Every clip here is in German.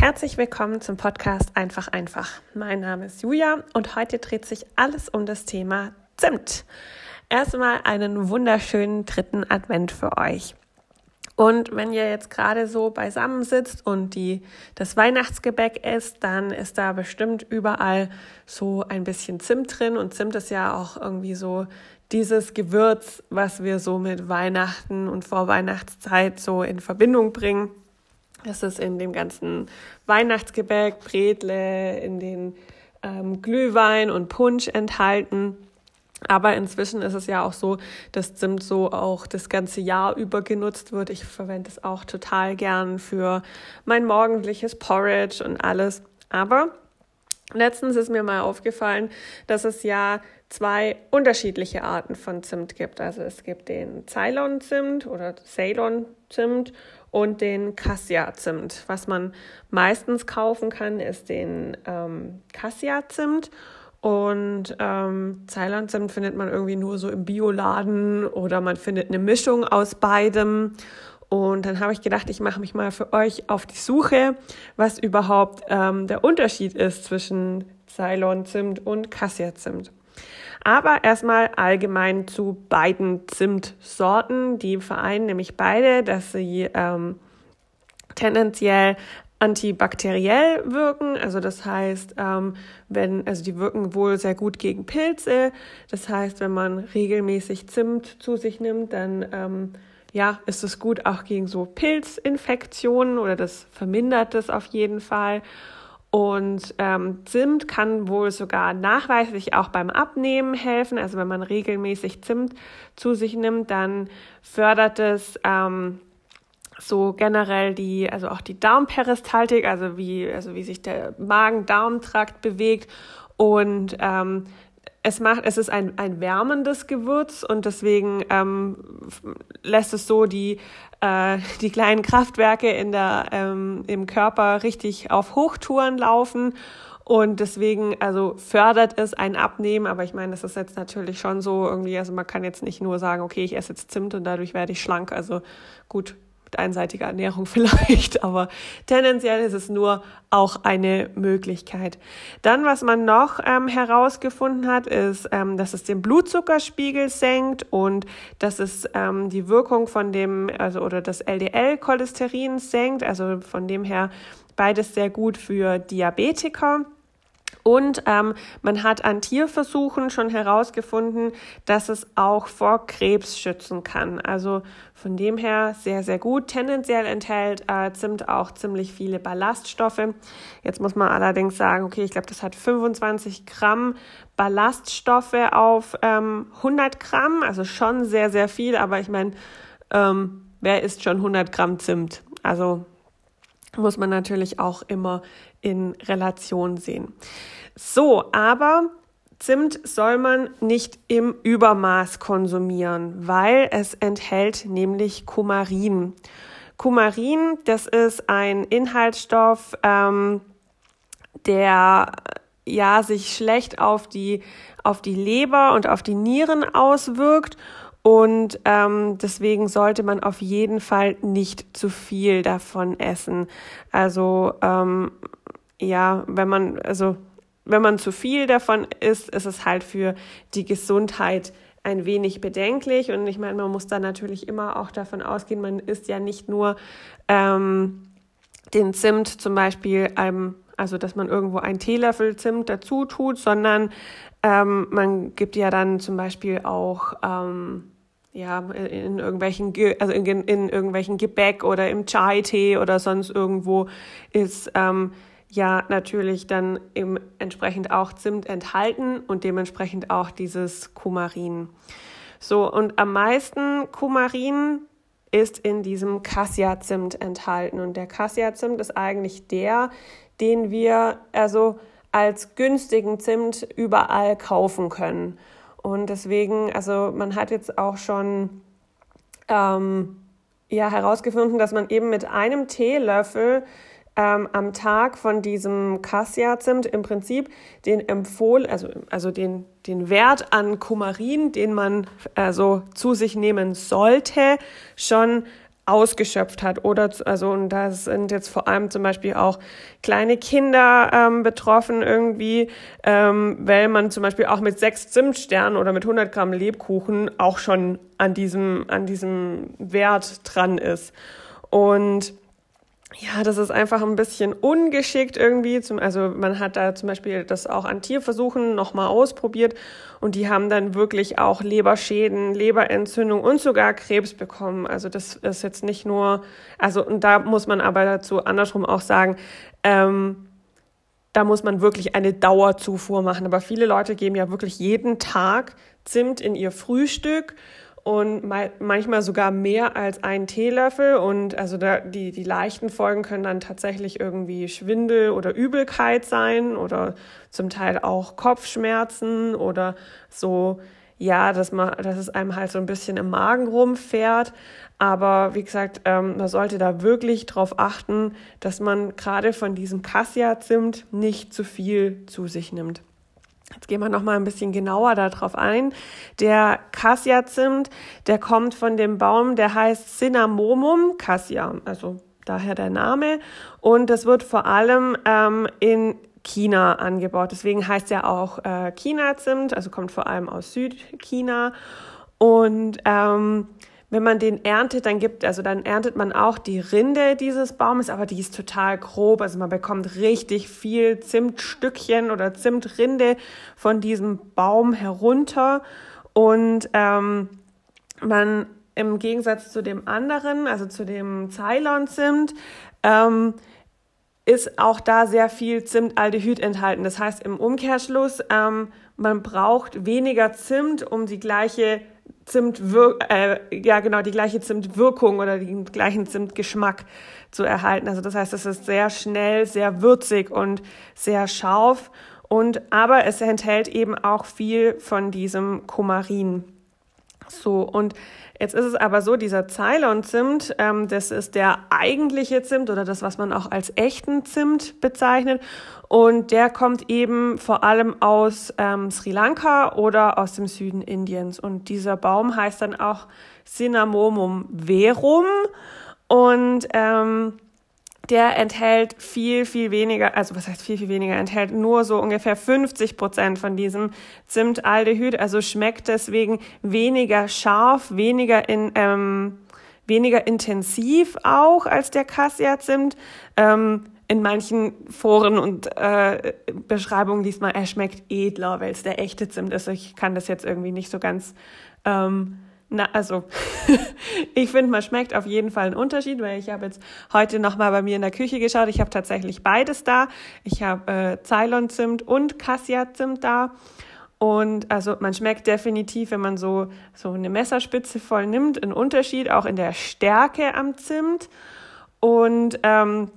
Herzlich willkommen zum Podcast Einfach einfach. Mein Name ist Julia und heute dreht sich alles um das Thema Zimt. Erstmal einen wunderschönen dritten Advent für euch. Und wenn ihr jetzt gerade so beisammen sitzt und die, das Weihnachtsgebäck isst, dann ist da bestimmt überall so ein bisschen Zimt drin. Und Zimt ist ja auch irgendwie so dieses Gewürz, was wir so mit Weihnachten und Vorweihnachtszeit so in Verbindung bringen. Es ist in dem ganzen Weihnachtsgebäck, Bredle, in den ähm, Glühwein und Punsch enthalten. Aber inzwischen ist es ja auch so, dass Zimt so auch das ganze Jahr über genutzt wird. Ich verwende es auch total gern für mein morgendliches Porridge und alles. Aber letztens ist mir mal aufgefallen, dass es ja zwei unterschiedliche Arten von Zimt gibt. Also es gibt den Ceylon-Zimt oder Ceylon-Zimt und den Cassia-Zimt. Was man meistens kaufen kann, ist den ähm, Cassia-Zimt. Und ähm, Ceylon-Zimt findet man irgendwie nur so im Bioladen oder man findet eine Mischung aus beidem. Und dann habe ich gedacht, ich mache mich mal für euch auf die Suche, was überhaupt ähm, der Unterschied ist zwischen Ceylon-Zimt und Cassia-Zimt. Aber erstmal allgemein zu beiden Zimtsorten. Die vereinen nämlich beide, dass sie ähm, tendenziell antibakteriell wirken. Also das heißt, ähm, wenn, also die wirken wohl sehr gut gegen Pilze. Das heißt, wenn man regelmäßig Zimt zu sich nimmt, dann ähm, ja, ist es gut auch gegen so Pilzinfektionen oder das vermindert es auf jeden Fall. Und ähm, Zimt kann wohl sogar nachweislich auch beim Abnehmen helfen. Also wenn man regelmäßig Zimt zu sich nimmt, dann fördert es ähm, so generell die, also auch die Darmperistaltik, also wie, also wie sich der Magen-Darm-Trakt bewegt. Und ähm, es macht, es ist ein, ein wärmendes Gewürz und deswegen ähm, lässt es so die, äh, die kleinen Kraftwerke in der, ähm, im Körper richtig auf Hochtouren laufen. Und deswegen, also fördert es ein Abnehmen, aber ich meine, das ist jetzt natürlich schon so irgendwie, also man kann jetzt nicht nur sagen, okay, ich esse jetzt Zimt und dadurch werde ich schlank. Also gut, mit einseitiger Ernährung vielleicht, aber tendenziell ist es nur auch eine Möglichkeit. Dann, was man noch ähm, herausgefunden hat, ist, ähm, dass es den Blutzuckerspiegel senkt und dass es ähm, die Wirkung von dem, also oder das LDL-Cholesterin senkt, also von dem her beides sehr gut für Diabetiker. Und ähm, man hat an Tierversuchen schon herausgefunden, dass es auch vor Krebs schützen kann. Also von dem her sehr, sehr gut. Tendenziell enthält äh, Zimt auch ziemlich viele Ballaststoffe. Jetzt muss man allerdings sagen, okay, ich glaube, das hat 25 Gramm Ballaststoffe auf ähm, 100 Gramm. Also schon sehr, sehr viel. Aber ich meine, ähm, wer isst schon 100 Gramm Zimt? Also muss man natürlich auch immer in Relation sehen. So, aber Zimt soll man nicht im Übermaß konsumieren, weil es enthält nämlich Kumarin. Kumarin, das ist ein Inhaltsstoff, ähm, der ja sich schlecht auf die auf die Leber und auf die Nieren auswirkt und ähm, deswegen sollte man auf jeden Fall nicht zu viel davon essen. Also ähm, ja, wenn man, also wenn man zu viel davon isst, ist es halt für die Gesundheit ein wenig bedenklich. Und ich meine, man muss da natürlich immer auch davon ausgehen, man isst ja nicht nur ähm, den Zimt zum Beispiel, ähm, also dass man irgendwo einen Teelöffel Zimt dazu tut, sondern ähm, man gibt ja dann zum Beispiel auch ähm, ja, in irgendwelchen, also in, in irgendwelchen Gebäck oder im Chai-Tee oder sonst irgendwo ist ähm, ja natürlich dann eben entsprechend auch Zimt enthalten und dementsprechend auch dieses Kumarin. So, und am meisten Kumarin ist in diesem Cassia-Zimt enthalten. Und der Cassia-Zimt ist eigentlich der, den wir also als günstigen Zimt überall kaufen können. Und deswegen, also man hat jetzt auch schon ähm, ja, herausgefunden, dass man eben mit einem Teelöffel ähm, am Tag von diesem Cassia-Zimt im Prinzip den empfohlen, also, also den, den Wert an Kumarin, den man also zu sich nehmen sollte, schon ausgeschöpft hat. Oder also und da sind jetzt vor allem zum Beispiel auch kleine Kinder ähm, betroffen irgendwie, ähm, weil man zum Beispiel auch mit sechs Zimtsternen oder mit 100 Gramm Lebkuchen auch schon an diesem an diesem Wert dran ist. Und ja, das ist einfach ein bisschen ungeschickt irgendwie. Zum, also man hat da zum Beispiel das auch an Tierversuchen nochmal ausprobiert und die haben dann wirklich auch Leberschäden, Leberentzündung und sogar Krebs bekommen. Also das ist jetzt nicht nur, also und da muss man aber dazu andersrum auch sagen, ähm, da muss man wirklich eine Dauerzufuhr machen. Aber viele Leute geben ja wirklich jeden Tag Zimt in ihr Frühstück und manchmal sogar mehr als ein Teelöffel. Und also da, die, die leichten Folgen können dann tatsächlich irgendwie Schwindel oder Übelkeit sein oder zum Teil auch Kopfschmerzen oder so, ja, dass, man, dass es einem halt so ein bisschen im Magen rumfährt. Aber wie gesagt, ähm, man sollte da wirklich drauf achten, dass man gerade von diesem Cassia-Zimt nicht zu viel zu sich nimmt. Jetzt gehen wir noch mal ein bisschen genauer darauf ein. Der Cassia-Zimt, der kommt von dem Baum, der heißt Cinnamomum cassia, also daher der Name. Und das wird vor allem ähm, in China angebaut. Deswegen heißt er auch äh, China-Zimt, also kommt vor allem aus Südchina. Und ähm, wenn man den erntet, dann gibt, also dann erntet man auch die Rinde dieses Baumes, aber die ist total grob. Also man bekommt richtig viel Zimtstückchen oder Zimtrinde von diesem Baum herunter. Und ähm, man im Gegensatz zu dem anderen, also zu dem Ceylon-Zimt, ähm, ist auch da sehr viel Zimtaldehyd enthalten. Das heißt im Umkehrschluss, ähm, man braucht weniger Zimt, um die gleiche Zimtwir äh, ja genau die gleiche Zimtwirkung oder den gleichen Zimtgeschmack zu erhalten. Also das heißt, es ist sehr schnell, sehr würzig und sehr scharf und aber es enthält eben auch viel von diesem Kumarin. So und Jetzt ist es aber so, dieser Ceylon-Zimt, ähm, das ist der eigentliche Zimt oder das, was man auch als echten Zimt bezeichnet. Und der kommt eben vor allem aus ähm, Sri Lanka oder aus dem Süden Indiens. Und dieser Baum heißt dann auch Cinnamomum verum. Und ähm, der enthält viel, viel weniger, also was heißt viel, viel weniger, enthält nur so ungefähr 50 Prozent von diesem Zimtaldehyd, also schmeckt deswegen weniger scharf, weniger in, ähm, weniger intensiv auch als der Cassia-Zimt. Ähm, in manchen Foren und äh, Beschreibungen liest man, er schmeckt edler, weil es der echte Zimt ist. Ich kann das jetzt irgendwie nicht so ganz ähm, na, also ich finde, man schmeckt auf jeden Fall einen Unterschied, weil ich habe jetzt heute nochmal bei mir in der Küche geschaut. Ich habe tatsächlich beides da. Ich habe äh, Ceylon-Zimt und Cassia-Zimt da. Und also man schmeckt definitiv, wenn man so, so eine Messerspitze voll nimmt, einen Unterschied, auch in der Stärke am Zimt. Und ähm,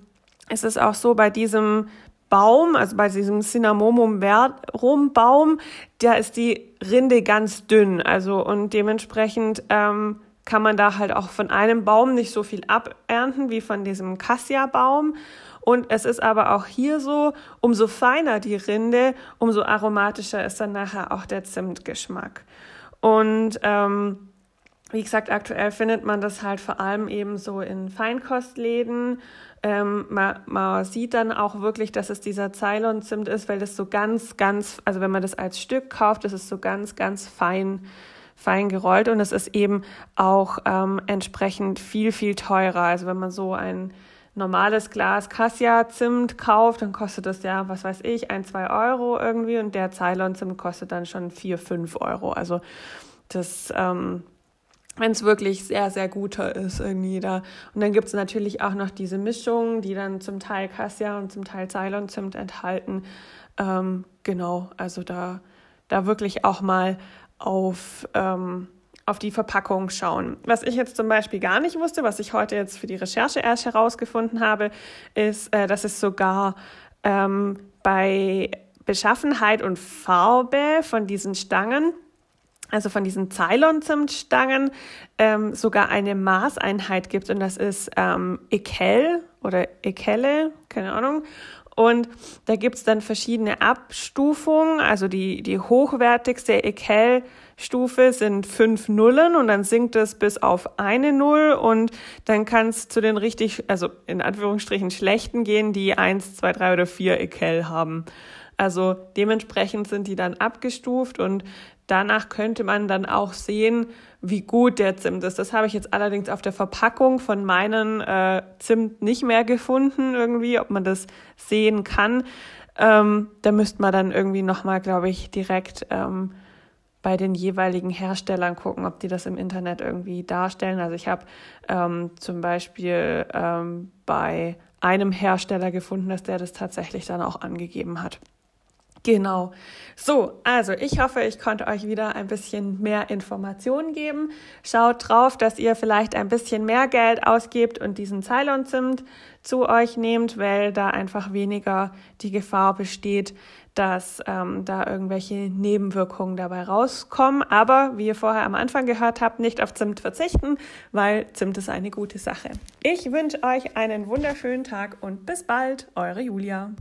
es ist auch so bei diesem Baum, also bei diesem Cinnamomum verum Baum, da ist die Rinde ganz dünn, also und dementsprechend ähm, kann man da halt auch von einem Baum nicht so viel abernten wie von diesem Cassia-Baum. Und es ist aber auch hier so, umso feiner die Rinde, umso aromatischer ist dann nachher auch der Zimtgeschmack. Und ähm, wie gesagt, aktuell findet man das halt vor allem eben so in Feinkostläden. Ähm, man, man sieht dann auch wirklich, dass es dieser Ceylon-Zimt ist, weil das so ganz, ganz, also wenn man das als Stück kauft, das ist so ganz, ganz fein, fein gerollt und es ist eben auch ähm, entsprechend viel, viel teurer. Also wenn man so ein normales Glas Cassia-Zimt kauft, dann kostet das ja, was weiß ich, ein, zwei Euro irgendwie und der Ceylon-Zimt kostet dann schon vier, fünf Euro. Also das ähm, wenn es wirklich sehr, sehr guter ist irgendwie da. Und dann gibt es natürlich auch noch diese Mischungen, die dann zum Teil Cassia und zum Teil Ceylon-Zimt enthalten. Ähm, genau, also da, da wirklich auch mal auf, ähm, auf die Verpackung schauen. Was ich jetzt zum Beispiel gar nicht wusste, was ich heute jetzt für die Recherche erst herausgefunden habe, ist, äh, dass es sogar ähm, bei Beschaffenheit und Farbe von diesen Stangen also von diesen Ceylon-Zimtstangen, ähm, sogar eine Maßeinheit gibt und das ist ähm, Ekel oder Ekelle, keine Ahnung. Und da gibt's dann verschiedene Abstufungen. Also die, die hochwertigste Ekel Stufe sind fünf Nullen und dann sinkt es bis auf eine Null und dann kann es zu den richtig, also in Anführungsstrichen schlechten gehen, die eins, zwei, drei oder vier Ekel haben. Also dementsprechend sind die dann abgestuft und danach könnte man dann auch sehen, wie gut der Zimt ist. Das habe ich jetzt allerdings auf der Verpackung von meinen äh, Zimt nicht mehr gefunden, irgendwie, ob man das sehen kann. Ähm, da müsste man dann irgendwie nochmal, glaube ich, direkt ähm, bei den jeweiligen Herstellern gucken, ob die das im Internet irgendwie darstellen. Also ich habe ähm, zum Beispiel ähm, bei einem Hersteller gefunden, dass der das tatsächlich dann auch angegeben hat. Genau. So, also ich hoffe, ich konnte euch wieder ein bisschen mehr Informationen geben. Schaut drauf, dass ihr vielleicht ein bisschen mehr Geld ausgebt und diesen Ceylon-Zimt zu euch nehmt, weil da einfach weniger die Gefahr besteht, dass ähm, da irgendwelche Nebenwirkungen dabei rauskommen. Aber wie ihr vorher am Anfang gehört habt, nicht auf Zimt verzichten, weil Zimt ist eine gute Sache. Ich wünsche euch einen wunderschönen Tag und bis bald, eure Julia.